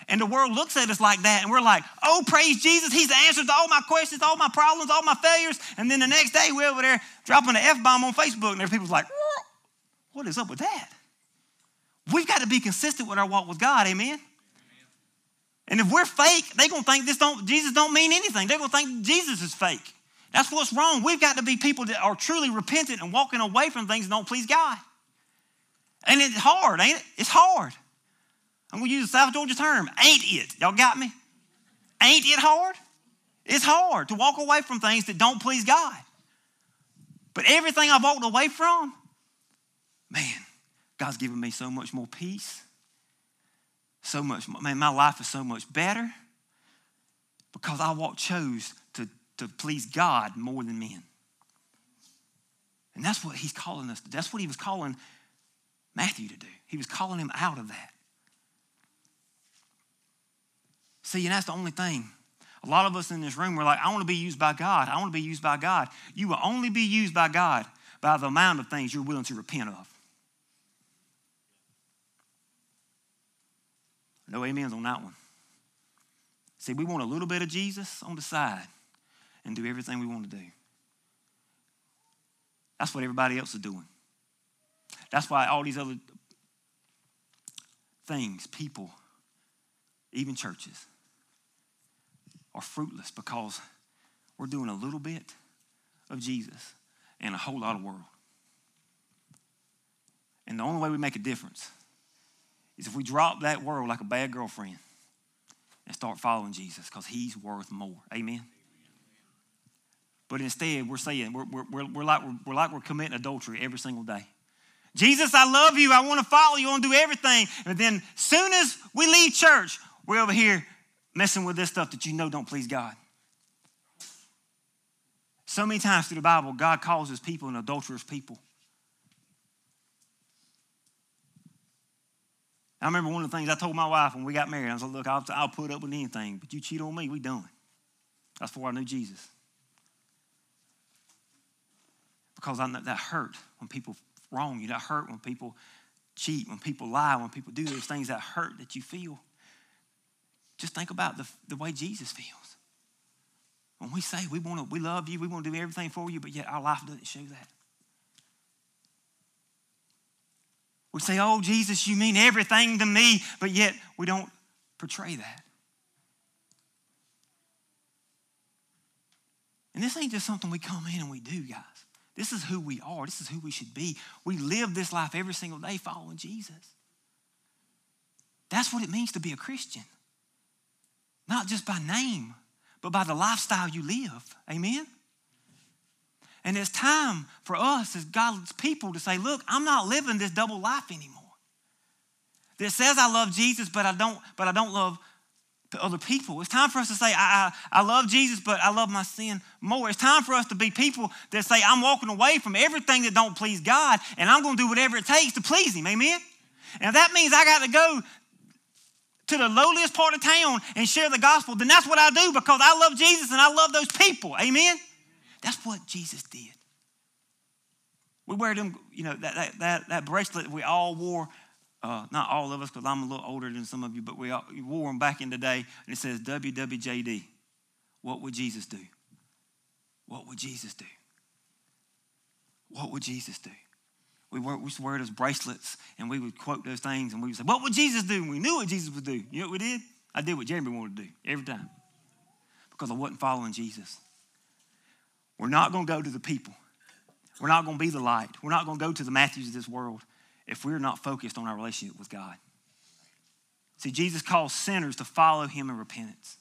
And the world looks at us like that, and we're like, oh, praise Jesus. He's the answer to all my questions, all my problems, all my failures. And then the next day, we're over there dropping an F bomb on Facebook, and there people's like, what is up with that? We've got to be consistent with our walk with God, amen? And if we're fake, they're gonna think this don't Jesus don't mean anything. They're gonna think Jesus is fake. That's what's wrong. We've got to be people that are truly repentant and walking away from things that don't please God. And it's hard, ain't it? It's hard. I'm going to use a South Georgia term. Ain't it? Y'all got me? Ain't it hard? It's hard to walk away from things that don't please God. But everything I've walked away from, man, God's given me so much more peace. So much, man, my life is so much better because I walk, chose to, to please God more than men. And that's what he's calling us. That's what he was calling Matthew to do. He was calling him out of that. See, and that's the only thing. A lot of us in this room, we're like, I want to be used by God. I want to be used by God. You will only be used by God by the amount of things you're willing to repent of. No amens on that one. See, we want a little bit of Jesus on the side and do everything we want to do. That's what everybody else is doing. That's why all these other things, people, even churches, are fruitless because we're doing a little bit of Jesus and a whole lot of world. And the only way we make a difference is if we drop that world like a bad girlfriend and start following Jesus because he's worth more. Amen? But instead, we're saying, we're, we're, we're, like, we're, we're like we're committing adultery every single day. Jesus, I love you. I want to follow you. I want to do everything. And then, soon as we leave church, we're over here messing with this stuff that you know don't please God. So many times through the Bible, God calls his people an adulterous people. I remember one of the things I told my wife when we got married. I was like, look, I'll, I'll put up with anything, but you cheat on me, we done. That's before I knew Jesus. Because I know that hurt when people wrong you. That hurt when people cheat, when people lie, when people do those things that hurt that you feel. Just think about the, the way Jesus feels. When we say we want to, we love you, we want to do everything for you, but yet our life doesn't show that. We say, Oh, Jesus, you mean everything to me, but yet we don't portray that. And this ain't just something we come in and we do, guys. This is who we are. This is who we should be. We live this life every single day following Jesus. That's what it means to be a Christian not just by name, but by the lifestyle you live. Amen? And it's time for us as God's people to say, look, I'm not living this double life anymore. That says I love Jesus, but I don't, but I don't love other people. It's time for us to say, I, I, I love Jesus, but I love my sin more. It's time for us to be people that say, I'm walking away from everything that don't please God, and I'm going to do whatever it takes to please Him. Amen? And that means I got to go to the lowliest part of town and share the gospel, then that's what I do because I love Jesus and I love those people. Amen? That's what Jesus did. We wear them, you know, that, that, that, that bracelet we all wore. Uh, not all of us, because I'm a little older than some of you, but we, all, we wore them back in the day, and it says WWJD. What would Jesus do? What would Jesus do? What would Jesus do? we, wore, we used to wear those bracelets and we would quote those things and we would say, What would Jesus do? And we knew what Jesus would do. You know what we did? I did what Jeremy wanted to do every time because I wasn't following Jesus. We're not going to go to the people. We're not going to be the light. We're not going to go to the Matthews of this world if we're not focused on our relationship with God. See, Jesus calls sinners to follow him in repentance.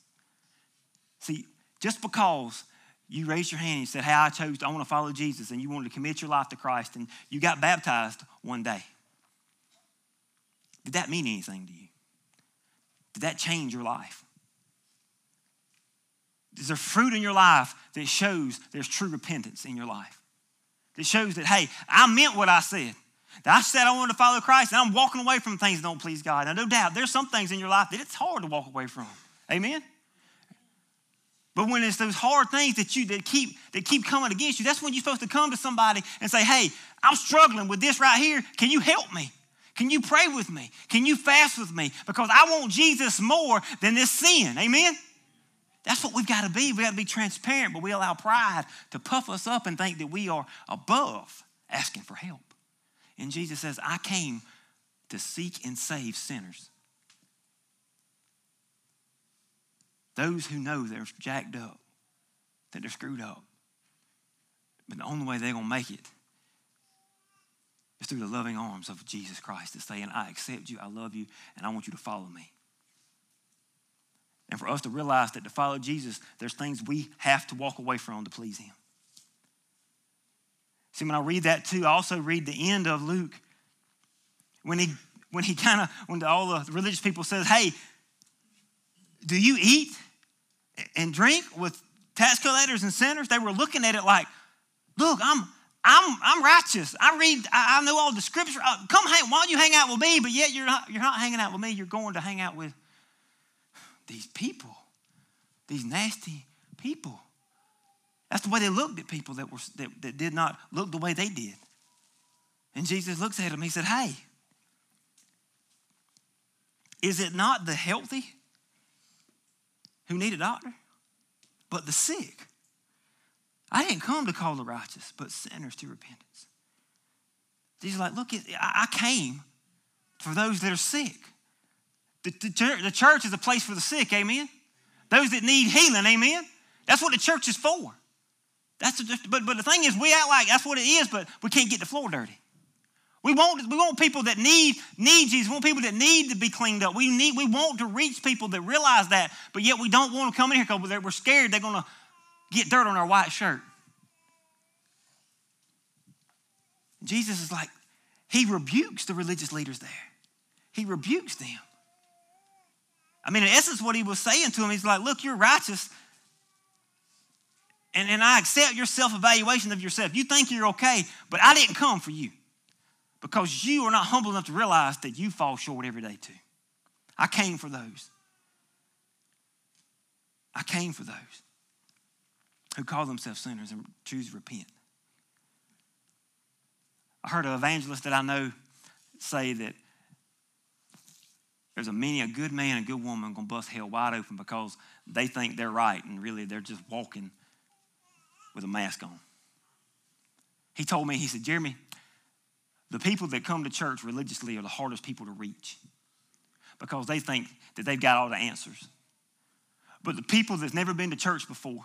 See, just because you raised your hand and said, Hey, I chose, I want to follow Jesus, and you wanted to commit your life to Christ, and you got baptized one day, did that mean anything to you? Did that change your life? Is there fruit in your life that shows there's true repentance in your life? That shows that, hey, I meant what I said. I said I wanted to follow Christ, and I'm walking away from things that don't please God. Now, no doubt, there's some things in your life that it's hard to walk away from. Amen? But when it's those hard things that you that keep that keep coming against you, that's when you're supposed to come to somebody and say, "Hey, I'm struggling with this right here. Can you help me? Can you pray with me? Can you fast with me? Because I want Jesus more than this sin." Amen. That's what we've got to be. We've got to be transparent, but we allow pride to puff us up and think that we are above asking for help. And Jesus says, I came to seek and save sinners. Those who know they're jacked up, that they're screwed up. But the only way they're going to make it is through the loving arms of Jesus Christ, to saying, I accept you, I love you, and I want you to follow me. And for us to realize that to follow Jesus, there's things we have to walk away from to please Him. See, when I read that too, I also read the end of Luke when he when he kind of when all the religious people says, "Hey, do you eat and drink with tax collectors and sinners?" They were looking at it like, "Look, I'm I'm I'm righteous. I read. I, know all the scripture. Uh, come hang. Why don't you hang out with me? But yet you're not. You're not hanging out with me. You're going to hang out with these people, these nasty people. That's the way they looked at people that, were, that, that did not look the way they did. And Jesus looks at them. He said, Hey, is it not the healthy who need a doctor, but the sick? I didn't come to call the righteous, but sinners to repentance. Jesus like, look, I came for those that are sick. The, the church is a place for the sick, amen? Those that need healing, amen? That's what the church is for. That's but, but the thing is, we act like that's what it is, but we can't get the floor dirty. We want, we want people that need, need Jesus. We want people that need to be cleaned up. We, need, we want to reach people that realize that, but yet we don't want to come in here because we're scared they're going to get dirt on our white shirt. Jesus is like, he rebukes the religious leaders there. He rebukes them. I mean, in essence, what he was saying to them, he's like, look, you're righteous. And, and I accept your self evaluation of yourself. You think you're okay, but I didn't come for you because you are not humble enough to realize that you fall short every day too. I came for those. I came for those who call themselves sinners and choose to repent. I heard an evangelist that I know say that there's a many, a good man and a good woman gonna bust hell wide open because they think they're right and really they're just walking with a mask on. He told me, he said, Jeremy, the people that come to church religiously are the hardest people to reach because they think that they've got all the answers. But the people that's never been to church before,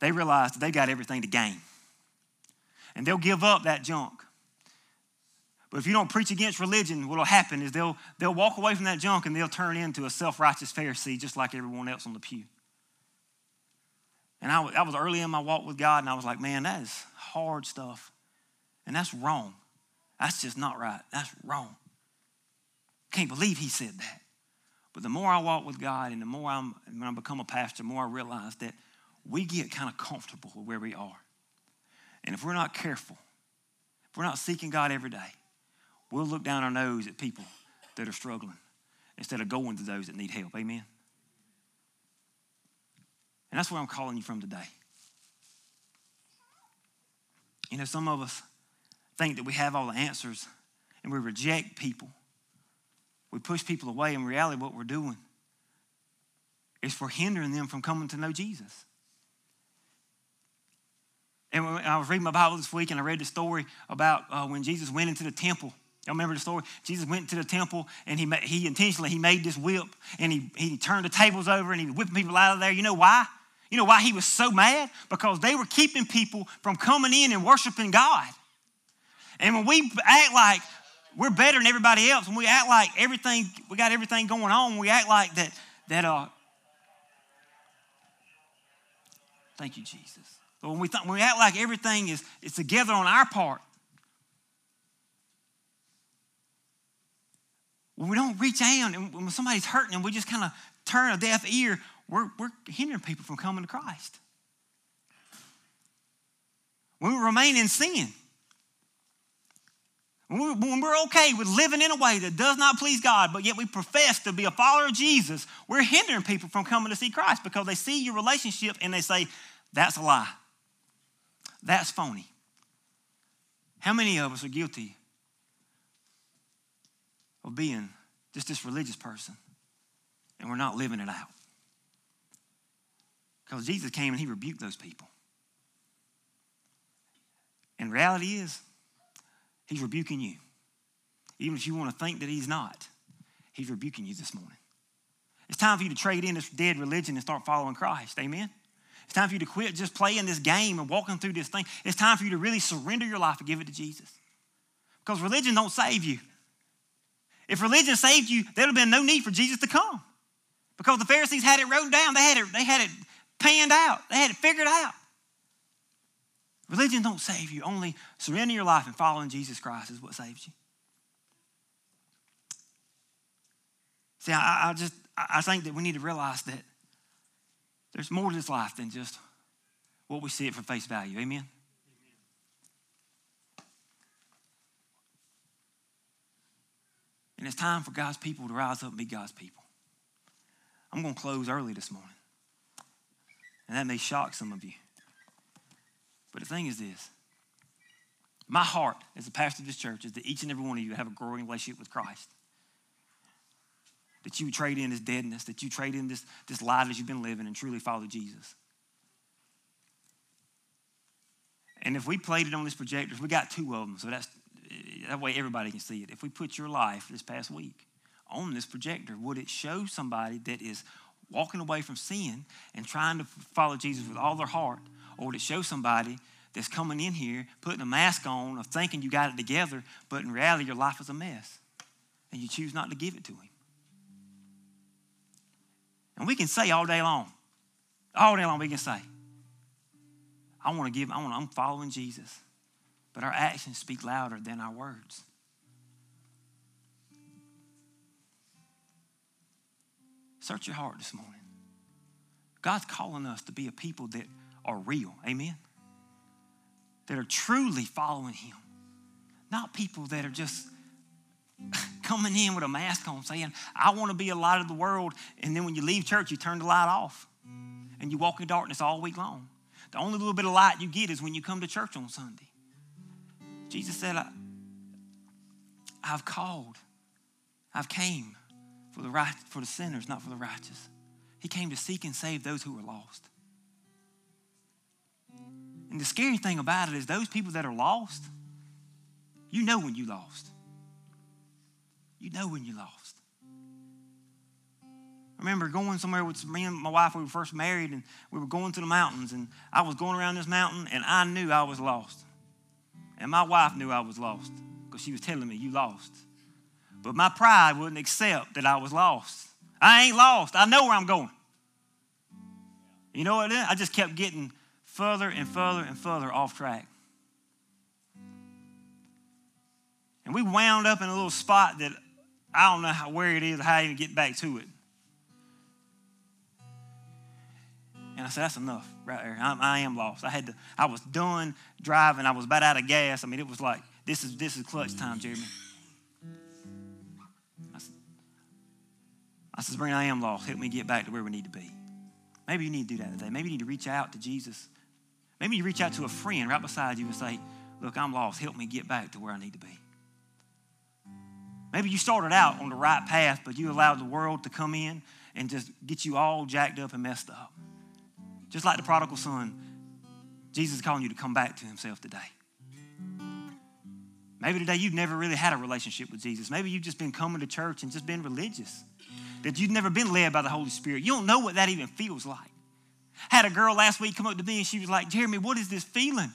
they realize that they got everything to gain. And they'll give up that junk but if you don't preach against religion, what will happen is they'll, they'll walk away from that junk and they'll turn into a self righteous Pharisee just like everyone else on the pew. And I, I was early in my walk with God and I was like, man, that is hard stuff. And that's wrong. That's just not right. That's wrong. Can't believe he said that. But the more I walk with God and the more I'm, when I become a pastor, the more I realize that we get kind of comfortable with where we are. And if we're not careful, if we're not seeking God every day, We'll look down our nose at people that are struggling instead of going to those that need help. Amen? And that's where I'm calling you from today. You know, some of us think that we have all the answers and we reject people. We push people away. In reality, what we're doing is for hindering them from coming to know Jesus. And I was reading my Bible this week and I read the story about uh, when Jesus went into the temple Y'all remember the story? Jesus went to the temple and he, he intentionally he made this whip and he, he turned the tables over and he whipped people out of there. You know why? You know why he was so mad? Because they were keeping people from coming in and worshiping God. And when we act like we're better than everybody else, when we act like everything, we got everything going on, we act like that, that, uh, thank you, Jesus. When we, th- when we act like everything is, is together on our part, when we don't reach out and when somebody's hurting and we just kind of turn a deaf ear, we're, we're hindering people from coming to Christ. We remain in sin, when we're okay with living in a way that does not please God, but yet we profess to be a follower of Jesus, we're hindering people from coming to see Christ because they see your relationship and they say, that's a lie. That's phony. How many of us are guilty of being just this religious person and we're not living it out? Because Jesus came and he rebuked those people. And reality is, he's rebuking you. Even if you want to think that he's not, he's rebuking you this morning. It's time for you to trade in this dead religion and start following Christ. Amen? It's time for you to quit just playing this game and walking through this thing. It's time for you to really surrender your life and give it to Jesus. Because religion don't save you. If religion saved you, there'd have been no need for Jesus to come. Because the Pharisees had it wrote down. They had it, they had it panned out. They had it figured out. Religion don't save you. Only surrender your life and following Jesus Christ is what saves you. See, I, I just I think that we need to realize that there's more to this life than just what we see it for face value. Amen? And it's time for God's people to rise up and be God's people. I'm going to close early this morning. And that may shock some of you. But the thing is this my heart as a pastor of this church is that each and every one of you have a growing relationship with Christ that you trade in this deadness, that you trade in this, this life that you've been living and truly follow Jesus. And if we played it on this projector, we got two of them, so that's that way everybody can see it. If we put your life this past week on this projector, would it show somebody that is walking away from sin and trying to follow Jesus with all their heart, or it show somebody that's coming in here putting a mask on of thinking you got it together, but in reality your life is a mess, and you choose not to give it to him? And we can say all day long, all day long we can say, I want to give, I want, I'm following Jesus. But our actions speak louder than our words. Search your heart this morning. God's calling us to be a people that are real. Amen. That are truly following Him. Not people that are just coming in with a mask on saying, I want to be a light of the world. And then when you leave church, you turn the light off and you walk in darkness all week long. The only little bit of light you get is when you come to church on Sunday. Jesus said, I, have called, I've came for the right for the sinners, not for the righteous. He came to seek and save those who were lost. And the scary thing about it is those people that are lost, you know when you lost. You know when you lost. I remember going somewhere with me and my wife, we were first married, and we were going to the mountains, and I was going around this mountain, and I knew I was lost. And my wife knew I was lost because she was telling me, You lost. But my pride wouldn't accept that I was lost. I ain't lost. I know where I'm going. You know what? I just kept getting further and further and further off track. And we wound up in a little spot that I don't know how, where it is, how I even get back to it. And I said, that's enough right there. I'm, I am lost. I had to, I was done driving. I was about out of gas. I mean, it was like, this is, this is clutch time, Jeremy. I said, Sabrina, I am lost. Help me get back to where we need to be. Maybe you need to do that today. Maybe you need to reach out to Jesus. Maybe you reach out to a friend right beside you and say, look, I'm lost. Help me get back to where I need to be. Maybe you started out on the right path, but you allowed the world to come in and just get you all jacked up and messed up. Just like the prodigal son, Jesus is calling you to come back to himself today. Maybe today you've never really had a relationship with Jesus. Maybe you've just been coming to church and just been religious. That you've never been led by the Holy Spirit. You don't know what that even feels like. Had a girl last week come up to me and she was like, Jeremy, what is this feeling?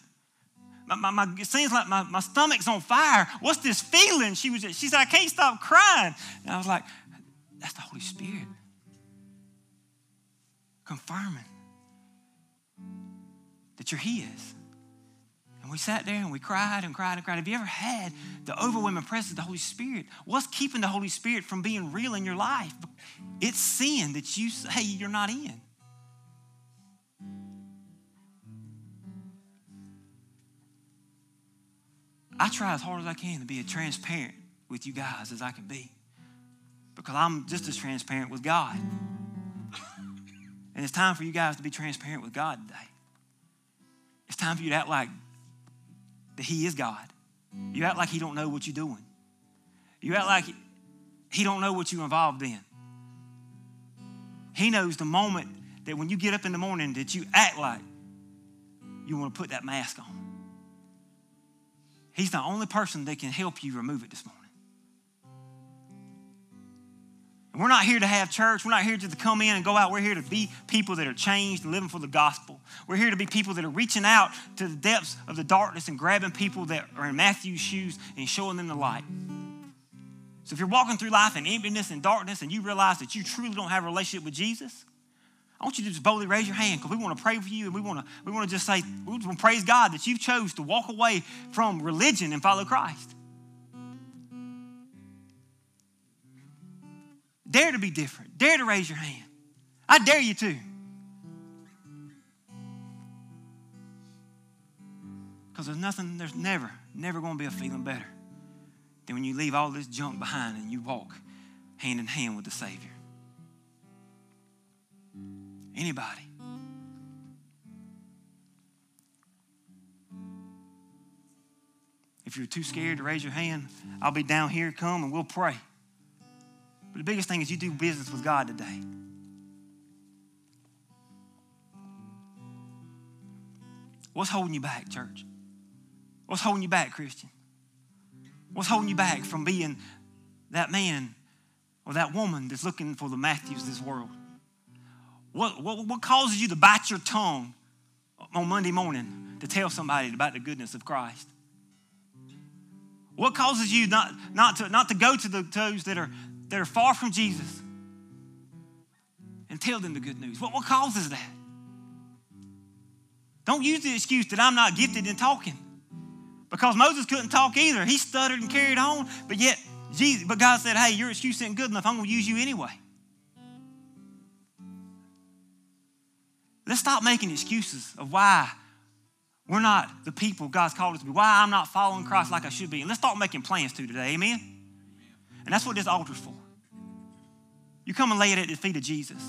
my, my, my, it seems like my, my stomach's on fire. What's this feeling? She was she said, I can't stop crying. And I was like, that's the Holy Spirit confirming that you're His. And we sat there and we cried and cried and cried. Have you ever had the overwhelming presence of the Holy Spirit? What's keeping the Holy Spirit from being real in your life? It's sin that you say you're not in. I try as hard as I can to be as transparent with you guys as I can be because I'm just as transparent with God. And it's time for you guys to be transparent with God today. It's time for you to act like that He is God. You act like He don't know what you're doing. You act like He don't know what you're involved in. He knows the moment that when you get up in the morning that you act like you want to put that mask on. He's the only person that can help you remove it this morning. And we're not here to have church. We're not here to come in and go out. We're here to be people that are changed and living for the gospel. We're here to be people that are reaching out to the depths of the darkness and grabbing people that are in Matthew's shoes and showing them the light. So if you're walking through life in emptiness and darkness and you realize that you truly don't have a relationship with Jesus, I want you to just boldly raise your hand because we want to pray for you and we want to we want to just say we want to praise God that you've chose to walk away from religion and follow Christ. Dare to be different. Dare to raise your hand. I dare you to. Because there's nothing, there's never, never going to be a feeling better than when you leave all this junk behind and you walk hand in hand with the Savior. Anybody? If you're too scared to raise your hand, I'll be down here, come and we'll pray. But the biggest thing is you do business with God today. What's holding you back, church? What's holding you back, Christian? What's holding you back from being that man or that woman that's looking for the Matthews of this world? What, what, what causes you to bite your tongue on Monday morning to tell somebody about the goodness of Christ? What causes you not, not, to, not to go to the, those that are, that are far from Jesus and tell them the good news? What, what causes that? Don't use the excuse that I'm not gifted in talking. Because Moses couldn't talk either. He stuttered and carried on, but yet Jesus, but God said, Hey, your excuse isn't good enough. I'm gonna use you anyway. Let's stop making excuses of why we're not the people God's called us to be, why I'm not following Christ like I should be. And let's start making plans to today. Amen? And that's what this altar's for. You come and lay it at the feet of Jesus.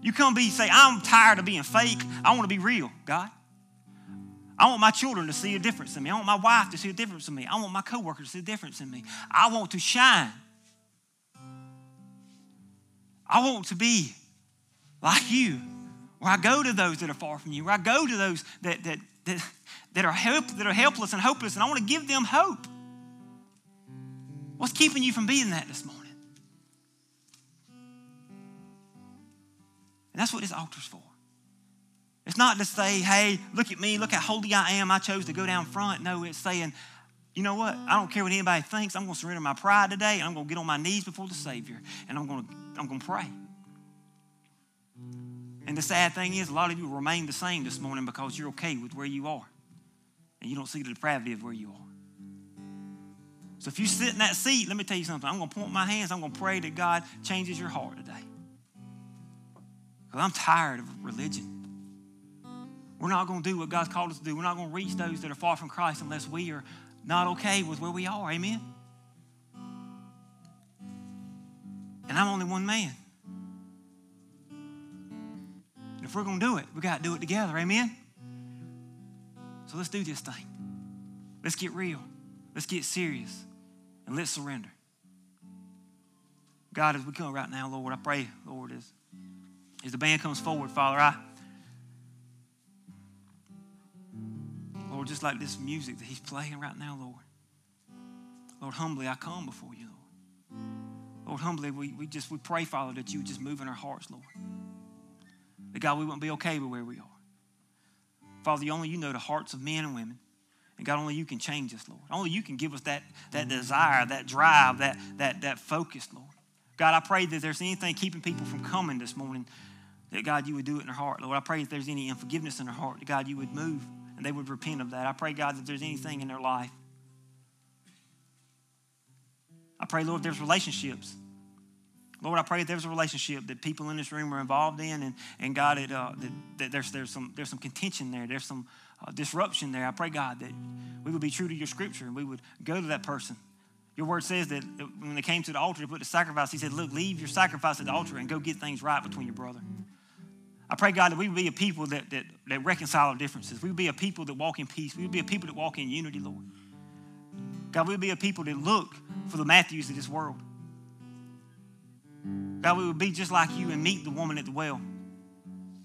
You come be say, I'm tired of being fake. I want to be real, God. I want my children to see a difference in me. I want my wife to see a difference in me. I want my coworkers to see a difference in me. I want to shine. I want to be like you where I go to those that are far from you, where I go to those that, that, that, that, are, help, that are helpless and hopeless, and I want to give them hope. What's keeping you from being that this morning? And that's what this altar's for. It's not to say, hey, look at me, look how holy I am, I chose to go down front. No, it's saying, you know what? I don't care what anybody thinks. I'm going to surrender my pride today, and I'm going to get on my knees before the Savior, and I'm going to, I'm going to pray. And the sad thing is, a lot of you remain the same this morning because you're okay with where you are. And you don't see the depravity of where you are. So if you sit in that seat, let me tell you something. I'm going to point my hands. I'm going to pray that God changes your heart today. Because I'm tired of religion. We're not going to do what God's called us to do. We're not going to reach those that are far from Christ unless we are not okay with where we are. Amen? And I'm only one man. if we're going to do it, we got to do it together. Amen? So let's do this thing. Let's get real. Let's get serious. And let's surrender. God, as we come right now, Lord, I pray, Lord, as, as the band comes forward, Father, I, Lord, just like this music that He's playing right now, Lord. Lord, humbly I come before you, Lord. Lord, humbly we, we just we pray, Father, that you just move in our hearts, Lord. That God, we wouldn't be okay with where we are. Father, only you know the hearts of men and women. And God, only you can change us, Lord. Only you can give us that, that desire, that drive, that, that, that focus, Lord. God, I pray that there's anything keeping people from coming this morning, that God, you would do it in their heart. Lord, I pray if there's any unforgiveness in their heart, that God, you would move and they would repent of that. I pray, God, that there's anything in their life. I pray, Lord, there's relationships. Lord, I pray that there's a relationship that people in this room are involved in, and, and God, it, uh, that, that there's, there's, some, there's some contention there, there's some uh, disruption there. I pray, God, that we would be true to your scripture and we would go to that person. Your word says that when they came to the altar to put the sacrifice, he said, Look, leave your sacrifice at the altar and go get things right between your brother. I pray, God, that we would be a people that, that, that reconcile our differences. We would be a people that walk in peace. We would be a people that walk in unity, Lord. God, we would be a people that look for the Matthews of this world. God, we would be just like you and meet the woman at the well.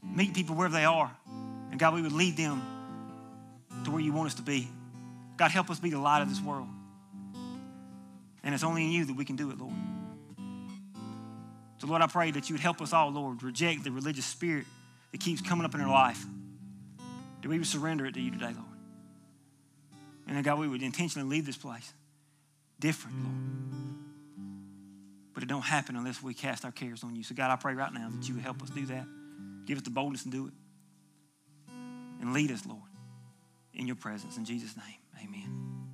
Meet people wherever they are. And God, we would lead them to where you want us to be. God, help us be the light of this world. And it's only in you that we can do it, Lord. So, Lord, I pray that you would help us all, Lord, reject the religious spirit that keeps coming up in our life. That we would surrender it to you today, Lord. And then, God, we would intentionally leave this place different, Lord. But it don't happen unless we cast our cares on you. So, God, I pray right now that you would help us do that. Give us the boldness to do it. And lead us, Lord, in your presence. In Jesus' name, amen.